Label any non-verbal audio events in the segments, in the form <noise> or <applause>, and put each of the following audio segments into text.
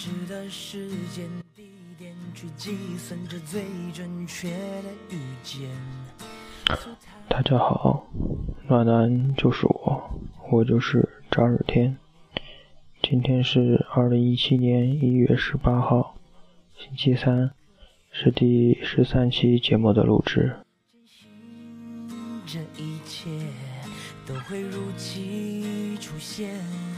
知的时间地点去计算着最准确的遇见。大家好，暖男就是我，我就是张日天。今天是二零一七年一月十八号，星期三，是第十三期节目的录制。这一切都会如期出现。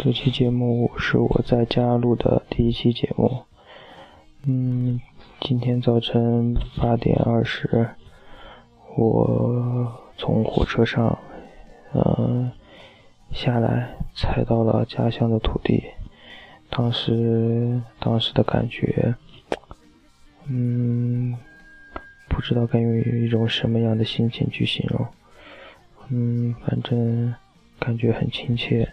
这期节目是我在家录的第一期节目。嗯，今天早晨八点二十，我从火车上，嗯，下来，踩到了家乡的土地。当时，当时的感觉，嗯，不知道该用一种什么样的心情去形容。嗯，反正感觉很亲切，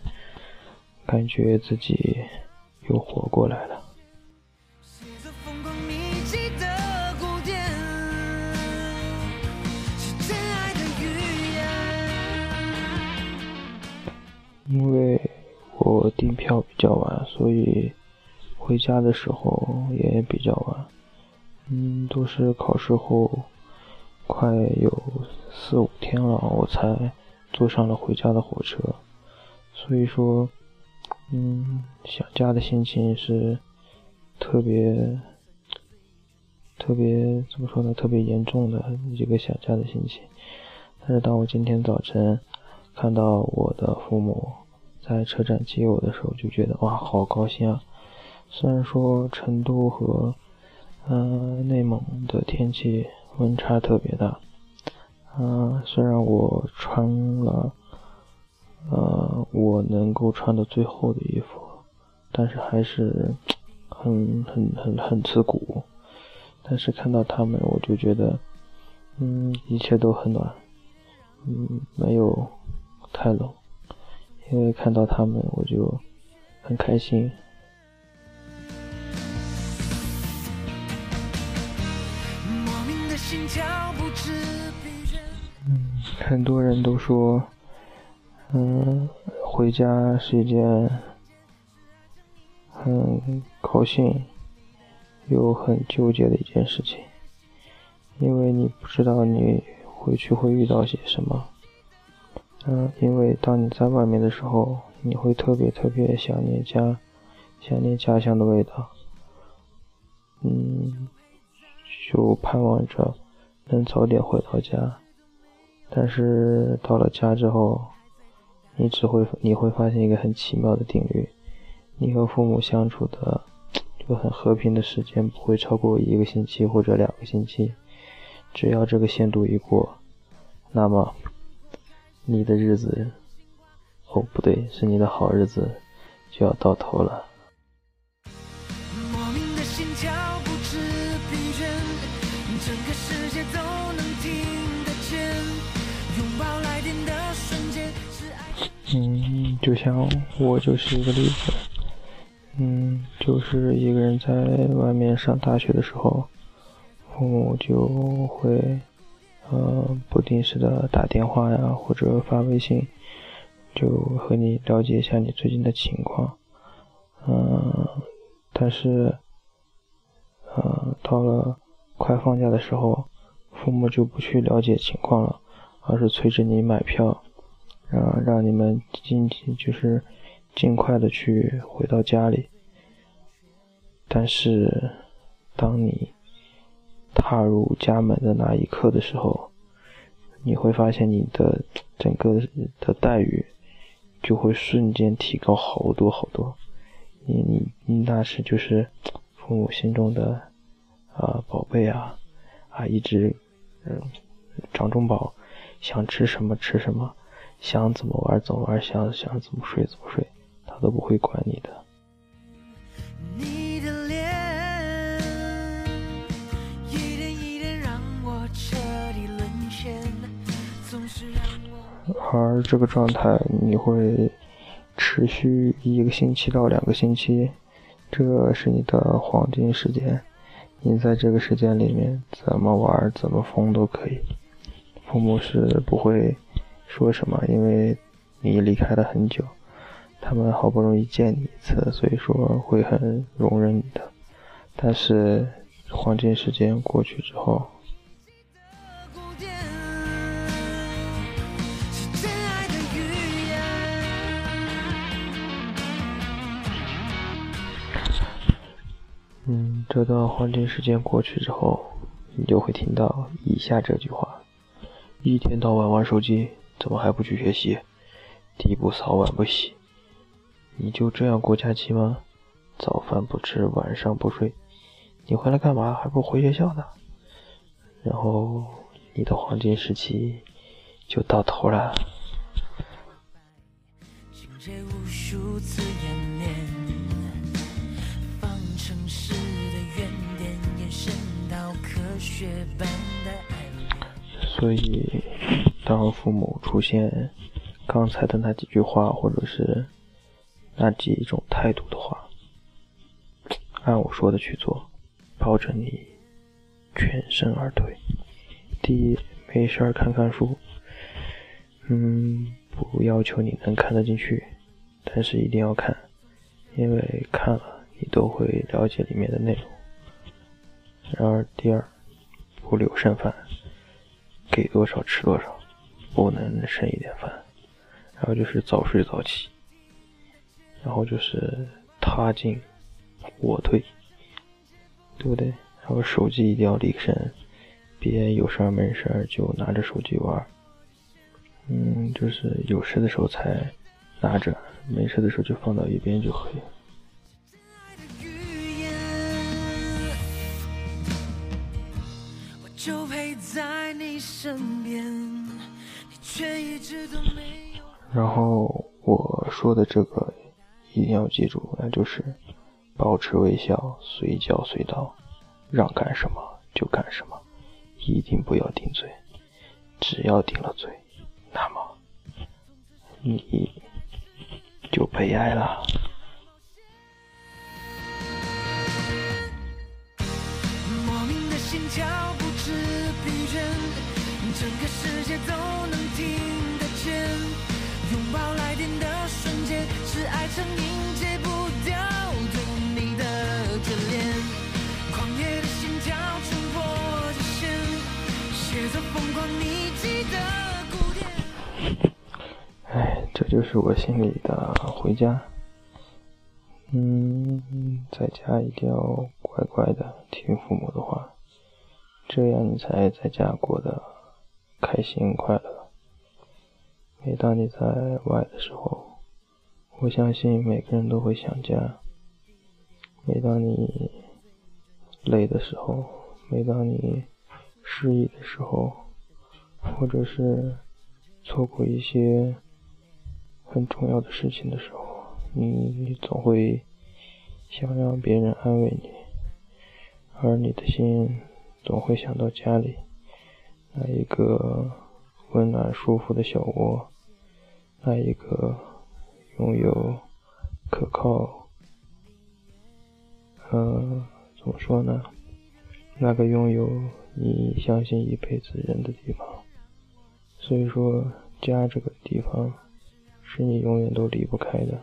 感觉自己又活过来了。因为我订票比较晚，所以回家的时候也比较晚。嗯，都是考试后快有四五天了，我才坐上了回家的火车。所以说，嗯，想家的心情是特别特别怎么说呢？特别严重的一个想家的心情。但是当我今天早晨看到我的父母在车站接我的时候，就觉得哇，好高兴啊！虽然说成都和嗯、内蒙的天气温差特别大，嗯、虽然我穿了呃我能够穿的最厚的衣服，但是还是很很很很刺骨。但是看到他们，我就觉得嗯一切都很暖，嗯没有太冷，因为看到他们我就很开心。嗯，很多人都说，嗯，回家是一件很高兴又很纠结的一件事情，因为你不知道你回去会遇到些什么。嗯，因为当你在外面的时候，你会特别特别想念家，想念家乡的味道。嗯，就盼望着能早点回到家。但是到了家之后，你只会你会发现一个很奇妙的定律：你和父母相处的 <tsk> 就很和平的时间不会超过一个星期或者两个星期。只要这个限度一过，那么你的日子，哦不对，是你的好日子就要到头了。就像我就是一个例子。嗯，就是一个人在外面上大学的时候，父母就会呃不定时的打电话呀，或者发微信，就和你了解一下你最近的情况。嗯，但是呃到了快放假的时候，父母就不去了解情况了，而是催着你买票。让让你们尽就是尽快的去回到家里。但是，当你踏入家门的那一刻的时候，你会发现你的整个的待遇就会瞬间提高好多好多。你你你那是就是父母心中的啊宝贝啊啊一直嗯掌中宝，想吃什么吃什么。想怎么玩怎么玩，想想怎么睡怎么睡，他都不会管你的。你的脸，一点一点让我彻底沦陷，总是让我。而这个状态你会持续一个星期到两个星期，这是你的黄金时间。你在这个时间里面怎么玩怎么疯都可以，父母是不会说什么，因为你离开了很久，他们好不容易见你一次，所以说会很容忍你的。但是黄金时间过去之后，嗯，这段黄金时间过去之后，你就会听到以下这句话：一天到晚玩手机，怎么还不去学习？地不扫，碗不洗，你就这样过假期吗？早饭不吃，晚上不睡，你回来干嘛？还不回学校呢？然后你的黄金时期就到头了。无数次演练，方程式的原点延伸到科学般的爱。所以，当父母出现刚才的那几句话，或者是那几种态度的话，按我说的去做，保证你全身而退。第一，没事儿看看书，嗯，不要求你能看得进去，但是一定要看，因为看了你都会了解里面的内容。然而，第二，不留剩饭。给多少吃多少，不能剩一点饭。然后就是早睡早起，然后就是他进我退，对不对？然后手机一定要离身，别有事儿没事儿就拿着手机玩。嗯，就是有事的时候才拿着，没事的时候就放到一边就可以。就陪在你身边，你却一直都没有。然后我说的这个一定要记住，那就是保持微笑，随叫随到，让干什么就干什么，一定不要顶嘴。只要顶了嘴，那么你就悲哀了。疲倦，整个世界都能听得见。拥抱来电的瞬间，是爱成瘾戒不掉对你的眷恋。狂野的心跳冲破界限，写着疯狂你记得古典。哎，这就是我心里的回家。嗯，在家一定要乖乖的听父母的话，这样你才在家过得开心快乐。每当你在外的时候，我相信每个人都会想家。每当你累的时候，每当你失意的时候，或者是错过一些很重要的事情的时候，你总会想让别人安慰你，而你的心总会想到家里那一个温暖舒服的小窝，那一个拥有可靠，嗯、怎么说呢？那个拥有你相信一辈子人的地方。所以说，家这个地方是你永远都离不开的。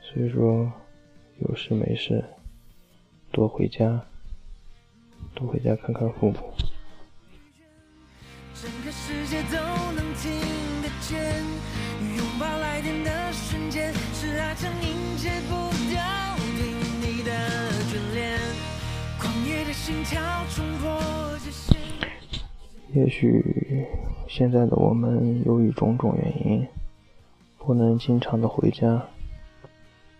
所以说，有事没事多回家，多回家看看父母。整个世界都能听得见，拥抱来电的瞬间，是爱成瘾戒不掉对你的眷恋。狂野的心跳冲破界限。也许现在的我们由于种种原因，不能经常的回家，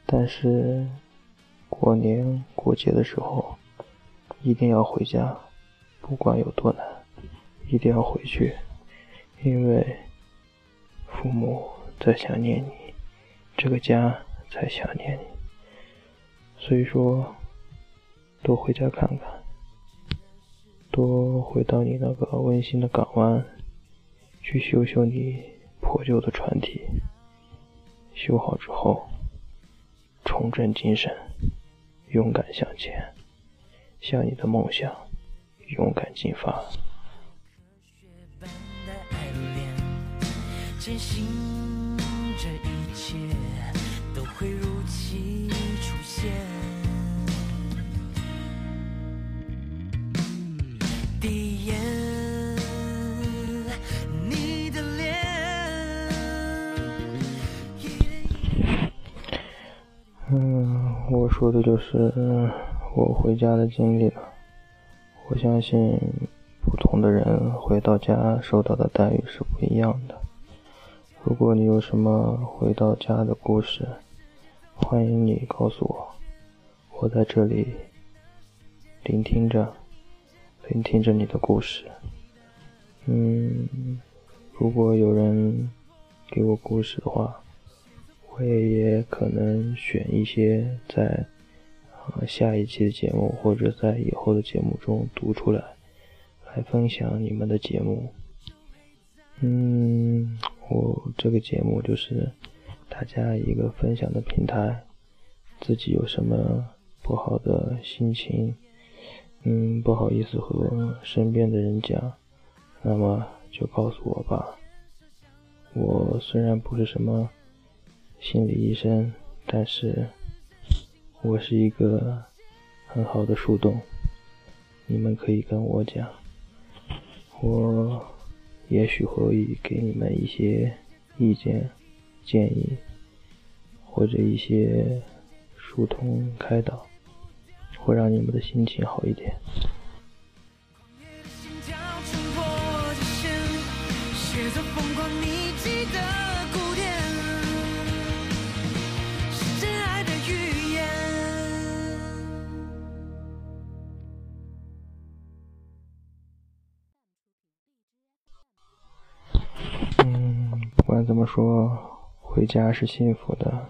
但是过年过节的时候一定要回家，不管有多难，一定要回去，因为父母在想念你，这个家在想念你，所以说多回家看看。多回到你那个温馨的港湾，去修修你破旧的船体。修好之后，重振精神，勇敢向前，向你的梦想勇敢进发。般的爱恋，坚信这一切都会如期出现。第一眼，你的脸，嗯，我说的就是嗯我回家的经历了。我相信不同的人回到家受到的待遇是不一样的。如果你有什么回到家的故事，欢迎你告诉我，我在这里聆听着，聆听着你的故事。嗯，如果有人给我故事的话，我也也可能选一些在下一期的节目或者在以后的节目中读出来，来分享你们的节目。嗯，我这个节目就是大家一个分享的平台，自己有什么不好的心情，嗯，不好意思和身边的人讲，那么就告诉我吧。我虽然不是什么心理医生，但是我是一个很好的树洞，你们可以跟我讲，我也许可以给你们一些意见、建议，或者一些疏通开导，会让你们的心情好一点。怎么说，回家是幸福的。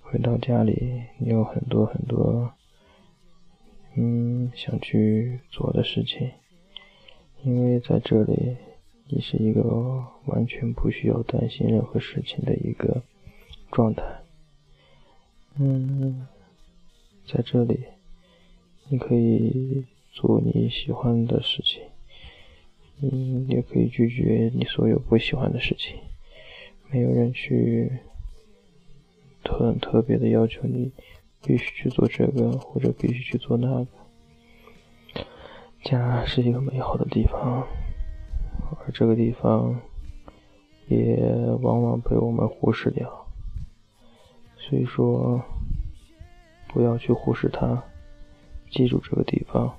回到家里，你有很多很多，嗯，想去做的事情。因为在这里，你是一个完全不需要担心任何事情的一个状态。嗯，在这里，你可以做你喜欢的事情。嗯，也可以拒绝你所有不喜欢的事情，没有人去特特别的要求你必须去做这个或者必须去做那个。家是一个美好的地方，而这个地方也往往被我们忽视掉，所以说不要去忽视它，记住这个地方，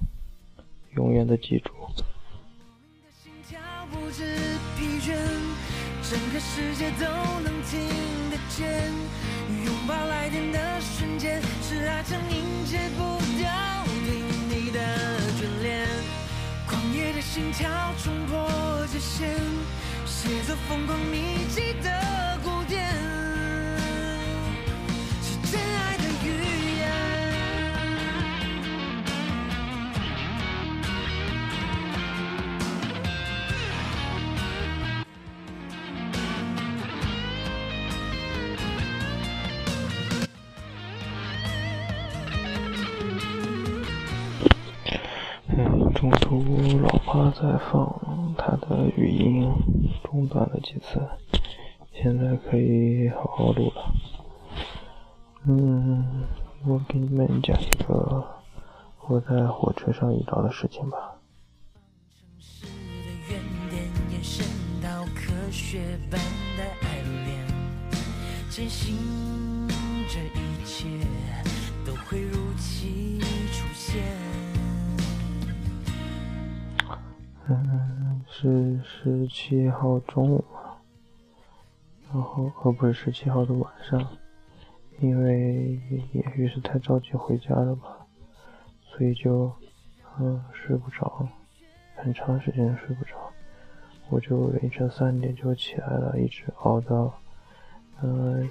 永远的记住。世界都能听得见。拥抱来电的瞬间，是爱将迎接不在放他的语音，中断了几次，现在可以好好录了。嗯，我给你们讲一个我在火车上遇到的事情吧。城市的原点延伸到科学般的爱恋，坚信这一切都会如期是十七号中午嘛，然后呃不是十七号的晚上，因为也许是太着急回家了吧，所以就嗯睡不着，很长时间睡不着，我就凌晨三点就起来了，一直熬到嗯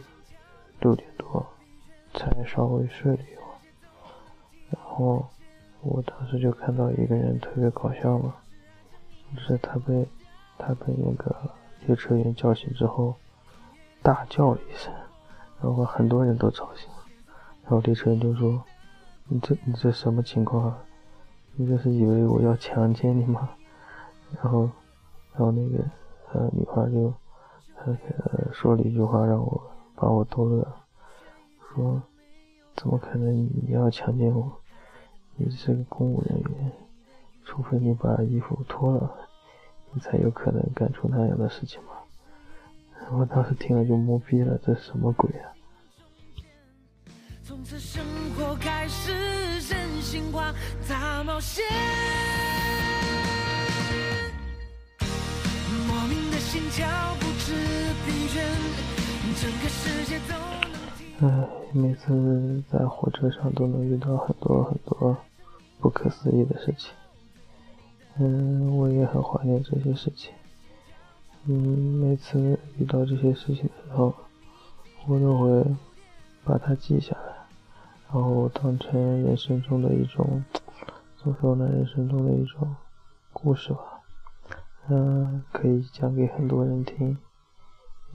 六点多才稍微睡了一会儿，然后我当时就看到一个人特别搞笑嘛。就是他被他被那个列车员叫醒之后，大叫了一声，然后很多人都吵醒了。然后列车员就说：“你这你这什么情况啊？你这是以为我要强奸你吗？”然后然后那个呃女孩就他说了一句话让我把我逗乐，说怎么可能你要强奸我？你是个公务人员，除非你把衣服脱了，你才有可能干出那样的事情嘛。我当时听了就懵逼了，这什么鬼啊？从此生活开始大冒险，莫名的心跳不知疲倦，整个世界都能唉，每次在火车上都能遇到很多很多不可思议的事情。嗯，我也很怀念这些事情。嗯，每次遇到这些事情的时候，我都会把它记下来，然后当成人生中的一种，怎么说呢？人生中的一种故事吧。嗯，可以讲给很多人听，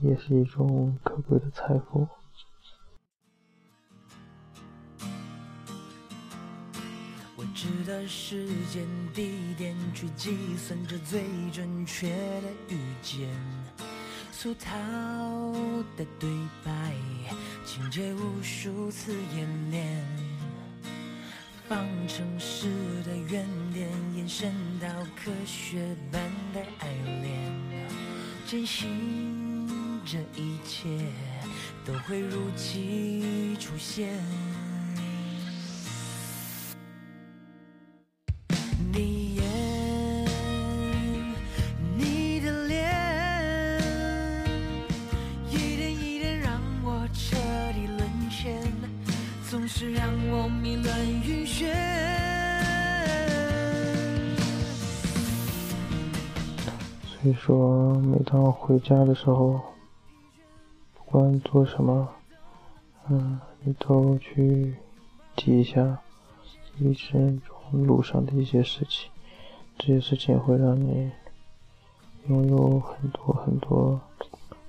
也是一种可贵的财富。未知的时间地点去计算着最准确的遇见，俗套的对白，情节无数次演练，方程式的原点延伸到科学般的爱恋，坚信这一切都会如期出现。所以说，每当回家的时候，不管做什么，嗯，你都去记一下一生中路上的一些事情，这些事情会让你拥有很多很多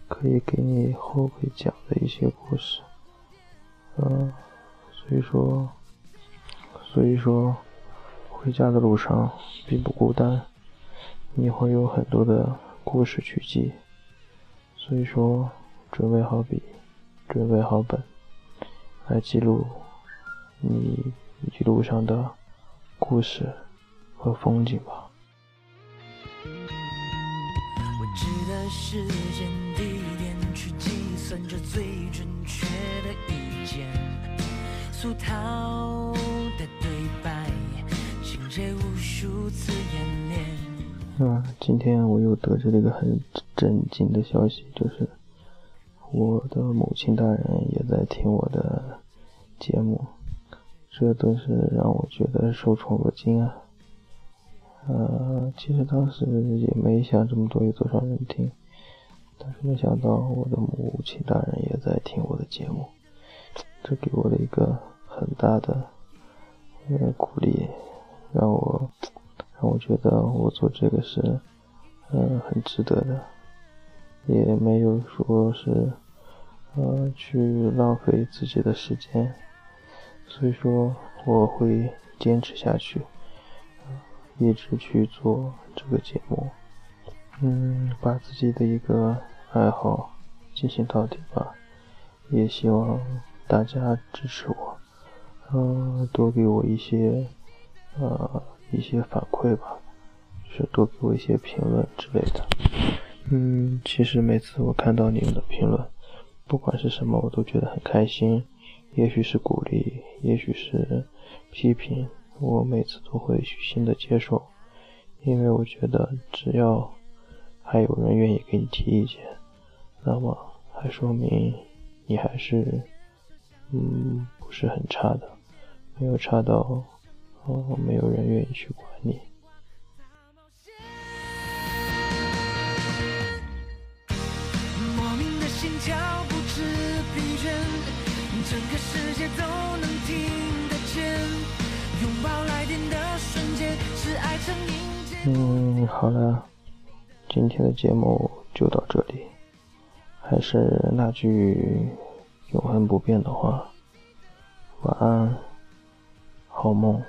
可以给你后辈讲的一些故事，嗯，所以说，所以说，回家的路上并不孤单。你会有很多的故事去记，所以说准备好笔，准备好本，来记录你一路上的故事和风景吧。未知的时间地点去计算着最准确的遇见，俗套的对白，情节无数次演练。啊，今天我又得知了一个很震惊的消息，就是我的母亲大人也在听我的节目，这真是让我觉得受宠若惊啊！呃，其实当时也没想这么多有多少人听，但是没想到我的母亲大人也在听我的节目，这给我了一个很大的呃鼓励，让我。让我觉得我做这个是，嗯，很值得的，也没有说是，呃，去浪费自己的时间，所以说我会坚持下去，一直去做这个节目，嗯，把自己的一个爱好进行到底吧，也希望大家支持我，嗯，多给我一些，呃。一些反馈吧，就是多给我一些评论之类的。嗯，其实每次我看到你们的评论，不管是什么，我都觉得很开心。也许是鼓励，也许是批评，我每次都会虚心的接受，因为我觉得只要还有人愿意给你提意见，那么还说明你还是嗯不是很差的，没有差到。哦，没有人愿意去管你。莫名的心跳不知疲倦，整个世界都能听得见。拥抱来电的瞬间，是爱。嗯，好了，今天的节目就到这里。还是那句永恒不变的话，晚安，好梦。